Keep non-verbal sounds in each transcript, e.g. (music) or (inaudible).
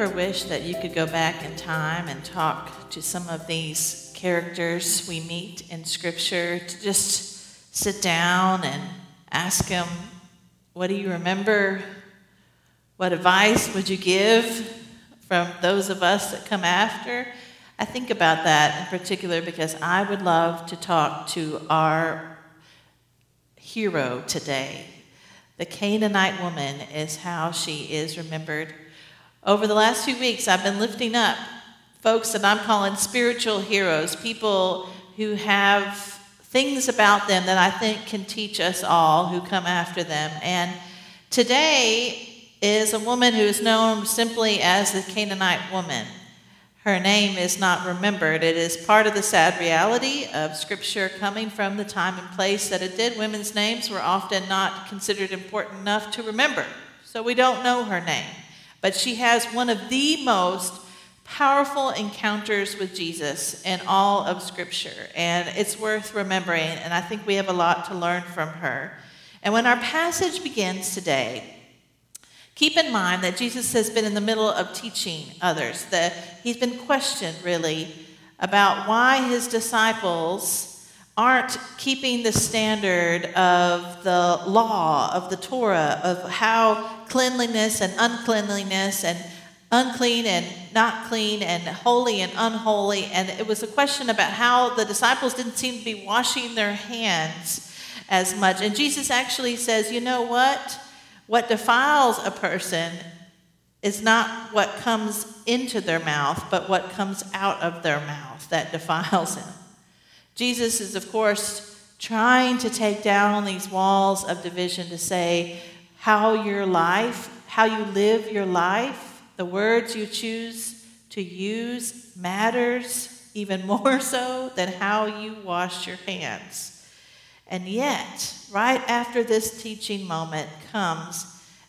Ever wish that you could go back in time and talk to some of these characters we meet in Scripture to just sit down and ask them, What do you remember? What advice would you give from those of us that come after? I think about that in particular because I would love to talk to our hero today. The Canaanite woman is how she is remembered. Over the last few weeks, I've been lifting up folks that I'm calling spiritual heroes, people who have things about them that I think can teach us all who come after them. And today is a woman who is known simply as the Canaanite woman. Her name is not remembered. It is part of the sad reality of Scripture coming from the time and place that it did. Women's names were often not considered important enough to remember, so we don't know her name. But she has one of the most powerful encounters with Jesus in all of Scripture. And it's worth remembering. And I think we have a lot to learn from her. And when our passage begins today, keep in mind that Jesus has been in the middle of teaching others, that he's been questioned really about why his disciples aren't keeping the standard of the law, of the Torah, of how cleanliness and uncleanliness and unclean and not clean and holy and unholy. And it was a question about how the disciples didn't seem to be washing their hands as much. And Jesus actually says, you know what? What defiles a person is not what comes into their mouth, but what comes out of their mouth that defiles him. Jesus is, of course, trying to take down these walls of division to say how your life, how you live your life, the words you choose to use matters even (laughs) more so than how you wash your hands. And yet, right after this teaching moment comes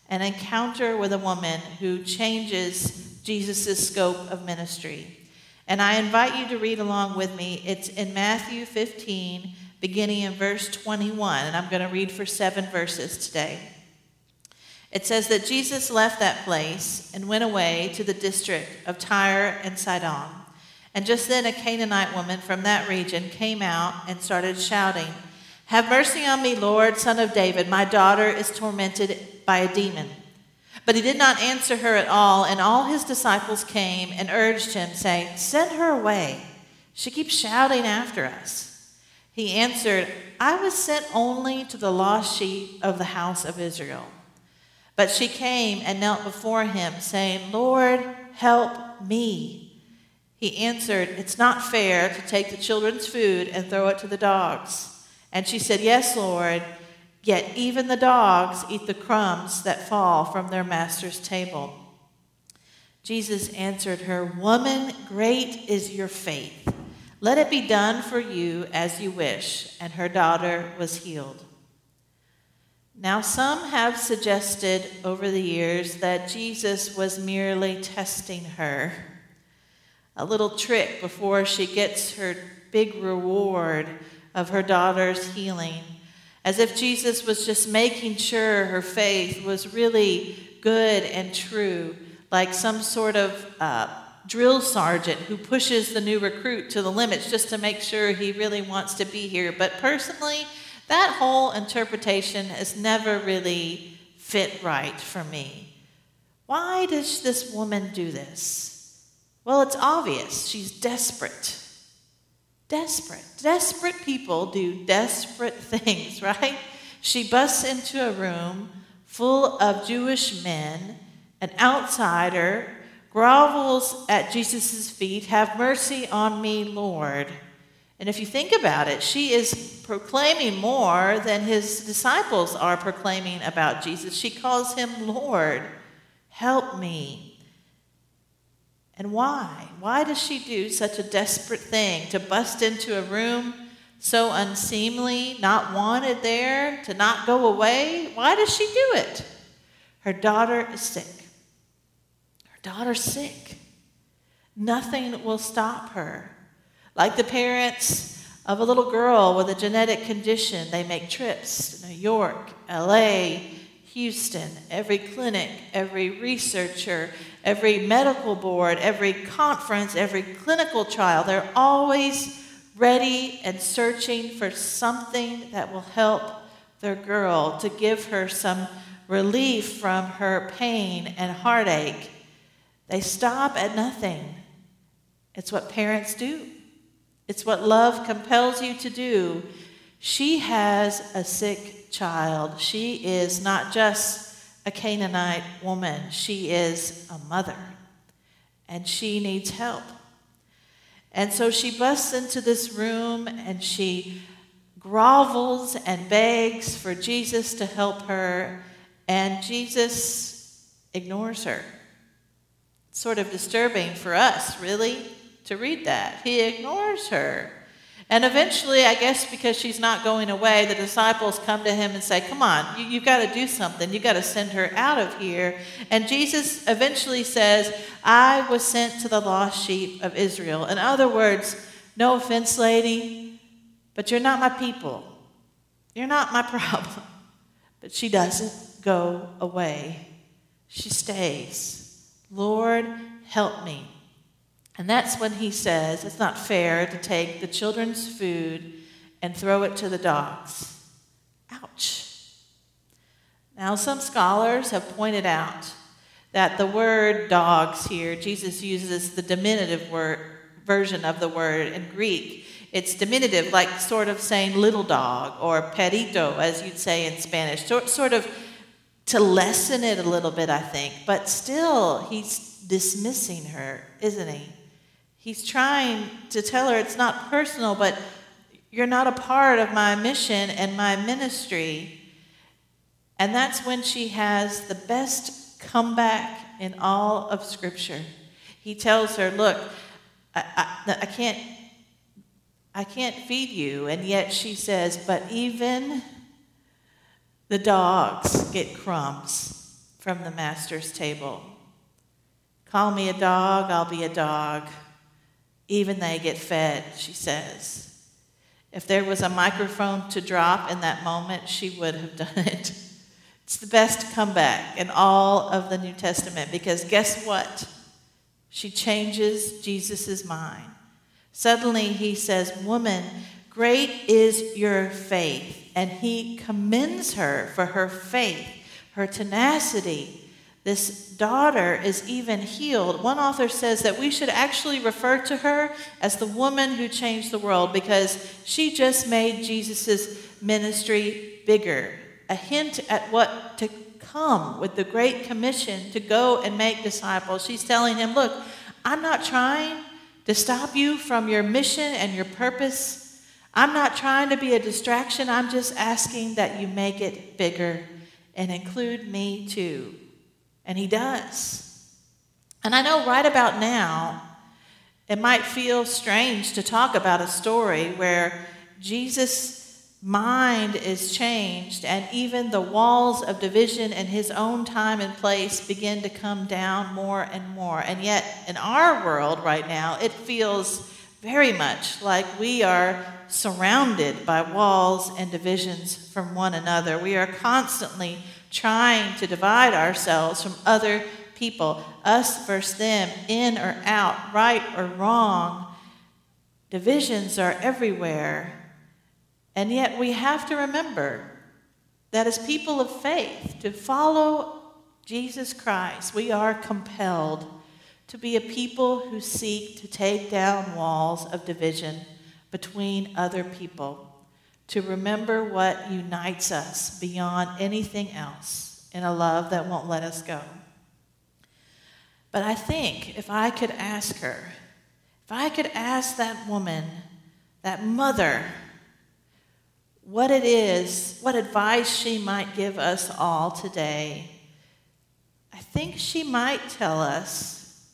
an encounter with a woman who changes Jesus' scope of ministry. And I invite you to read along with me. It's in Matthew 15, beginning in verse 21. And I'm going to read for seven verses today. It says that Jesus left that place and went away to the district of Tyre and Sidon. And just then a Canaanite woman from that region came out and started shouting, Have mercy on me, Lord, son of David. My daughter is tormented by a demon. But he did not answer her at all, and all his disciples came and urged him, saying, Send her away. She keeps shouting after us. He answered, I was sent only to the lost sheep of the house of Israel. But she came and knelt before him, saying, Lord, help me. He answered, It's not fair to take the children's food and throw it to the dogs. And she said, Yes, Lord. Yet even the dogs eat the crumbs that fall from their master's table. Jesus answered her, Woman, great is your faith. Let it be done for you as you wish. And her daughter was healed. Now, some have suggested over the years that Jesus was merely testing her. A little trick before she gets her big reward of her daughter's healing as if Jesus was just making sure her faith was really good and true, like some sort of uh, drill sergeant who pushes the new recruit to the limits just to make sure he really wants to be here. But personally, that whole interpretation has never really fit right for me. Why does this woman do this? Well, it's obvious. She's desperate desperate. Desperate people do desperate (laughs) things, right? She busts into a room full of Jewish men, an outsider, grovels at Jesus' feet, Have mercy on me, Lord. And if you think about it, she is proclaiming more than his disciples are proclaiming about Jesus. She calls him Lord. Help me. And why? Why does she do such a desperate thing to bust into a room so unseemly, not wanted there, to not go away? Why does she do it? Her daughter is sick. Her daughter's sick. Nothing will stop her. Like the parents of a little girl with a genetic condition, they make trips to New York, LA, Houston, every clinic, every researcher, every medical board, every conference, every clinical trial. They're always ready and searching for something that will help their girl to give her some relief from her pain and heartache. They stop at nothing. It's what parents do. It's what love compels you to do. She has a sick child. She is not just a Canaanite woman, she is a mother, and she needs help. And so she busts into this room and she grovels and begs for Jesus to help her, and Jesus ignores her. It's sort of disturbing for us, really to read that. He ignores her. And eventually, I guess because she's not going away, the disciples come to him and say, Come on, you, have got to do something. You've got to send her out of here. And Jesus eventually says, I was sent to the lost sheep of Israel. In other words, no offense, lady, but you're not my people. You're not my (laughs) problem. But she doesn't go away, she stays. Lord, help me. And that's when he says it's not fair to take the children's food and throw it to the dogs. Ouch. Now, some scholars have pointed out that the word dogs here, Jesus uses the diminutive word, version of the word in Greek. It's diminutive, like sort of saying little dog or perrito, as you'd say in Spanish, sort, sort of to lessen it a little bit, I think. But still, he's dismissing her, isn't he? He's trying to tell her it's not personal, but you're not a part of my mission and my ministry. And that's when she has the best comeback in all of Scripture. He tells her, Look, I, I, I, can't, I can't feed you. And yet she says, But even the dogs get crumbs from the master's table. Call me a dog, I'll be a dog. Even they get fed, she says. If there was a microphone to drop in that moment, she would have done (laughs) it. It's the best comeback in all of the New Testament because guess what? She changes Jesus' mind. Suddenly he says, Woman, great is your faith. And he commends her for her faith, her tenacity, this daughter is even healed. One author says that we should actually refer to her as the woman who changed the world because she just made Jesus' ministry bigger. A hint at what to come with the Great Commission to go and make disciples. She's telling him, Look, I'm not trying to stop you from your mission and your purpose. I'm not trying to be a distraction. I'm just asking that you make it bigger and include me too. And he does. And I know right about now, it might feel strange to talk about a story where Jesus' mind is changed and even the walls of division in his own time and place begin to come down more and more. And yet, in our world right now, it feels very much like we are surrounded by walls and divisions from one another. We are constantly trying to divide ourselves from other people, us versus them, in or out, right or wrong. Divisions are everywhere. And yet we have to remember that as people of faith, to follow Jesus Christ, we are compelled to be a people who seek to take down walls of division between other people to remember what unites us beyond anything else in a love that won't let us go. But I think if I could ask her, if I could ask that woman that mother, what it is, what advice she might give us all today, I think she might tell us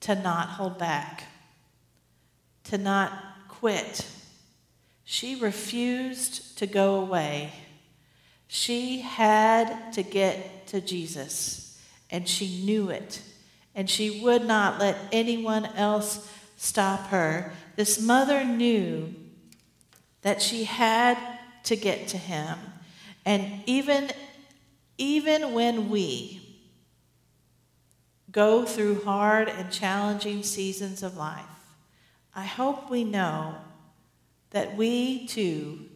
to not hold back, to not quit. She refused to go away. She had to get to Jesus, and she knew it, and she would not let anyone else stop her. This mother knew that she had to get to him. And even, even when we go through hard and challenging seasons of life, I hope we know that we too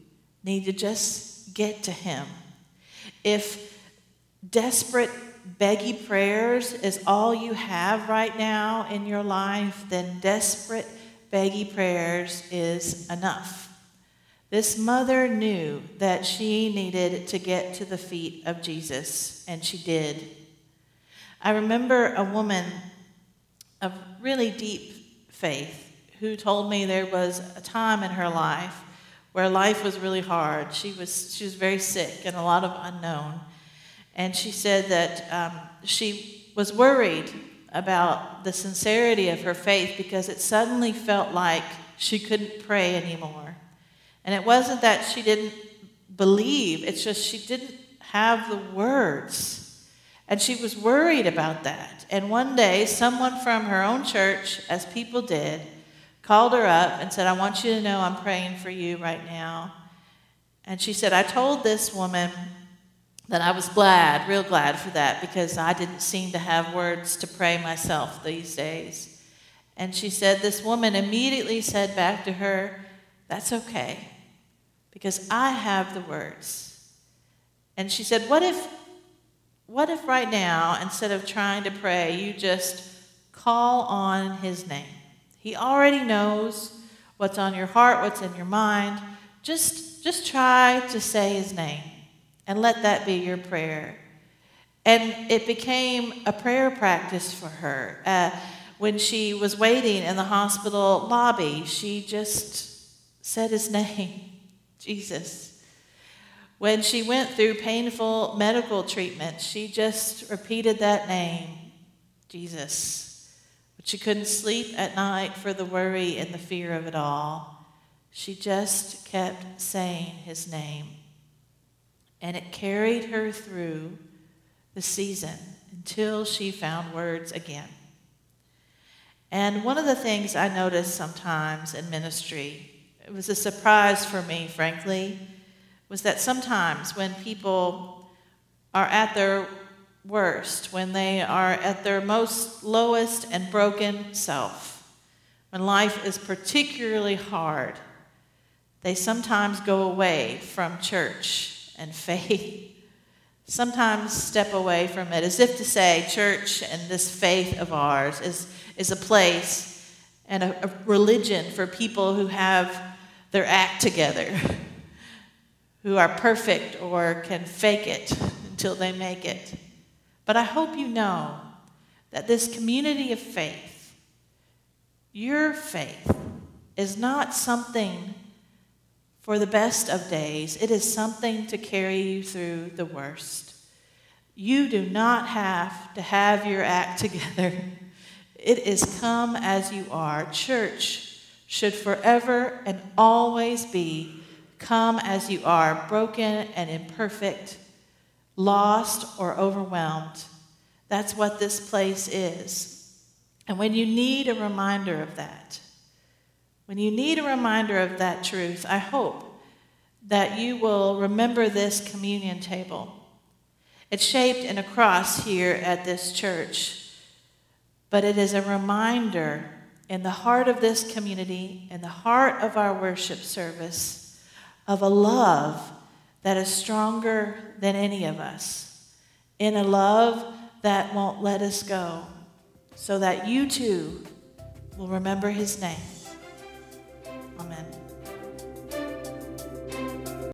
need to just get to him. If desperate, beggy prayers is all you have right now in your life, then desperate, beggy prayers is enough. This mother knew that she needed to get to the feet of Jesus, and she did. I remember a woman of really deep faith who told me there was a time in her life where life was really hard. She was, she was very sick and a lot of unknown. And she said that um, she was worried about the sincerity of her faith because it suddenly felt like she couldn't pray anymore. And it wasn't that she didn't believe, it's just she didn't have the words. And she was worried about that. And one day, someone from her own church, as people did, called her up and said, I want you to know I'm praying for you right now. And she said, I told this woman that I was glad, real glad for that, because I didn't seem to have words to pray myself these days. And she said, This woman immediately said back to her, That's okay because I have the words. And she said, What if, what if right now, instead of trying to pray, you just call on his name? He already knows what's on your heart, what's in your mind. Just, just try to say his name and let that be your prayer. And it became a prayer practice for her. Uh, when she was waiting in the hospital lobby, she just said his (laughs) name. Jesus. When she went through painful medical treatment, she just repeated that name, Jesus. But she couldn't sleep at night for the worry and the fear of it all. She just kept saying his name. And it carried her through the season until she found words again. And one of the things I notice sometimes in ministry it was a surprise for me, frankly, was that sometimes when people are at their worst, when they are at their most lowest and broken self, when life is particularly hard, they sometimes go away from church and faith. (laughs) Sometimes step away from it, as if to say, church and this faith of ours is, is a place and a, a religion for people who have their act together, (laughs) who are perfect or can fake it (laughs) until they make it. But I hope you know that this community of faith, your faith, is not something for the best of days, it is something to carry you through the worst. You do not have to have your act (laughs) together. It is come as you are. Church, should forever and always be come as you are, broken and imperfect, lost or overwhelmed. That's what this place is. And when you need a reminder of that, when you need a reminder of that truth, I hope that you will remember this communion table. It's shaped in a cross here at this church, but it is a reminder in the heart of this community, in the heart of our worship service, of a love that is stronger than any of us, in a love that won't let us go, so that you too will remember his name. Amen.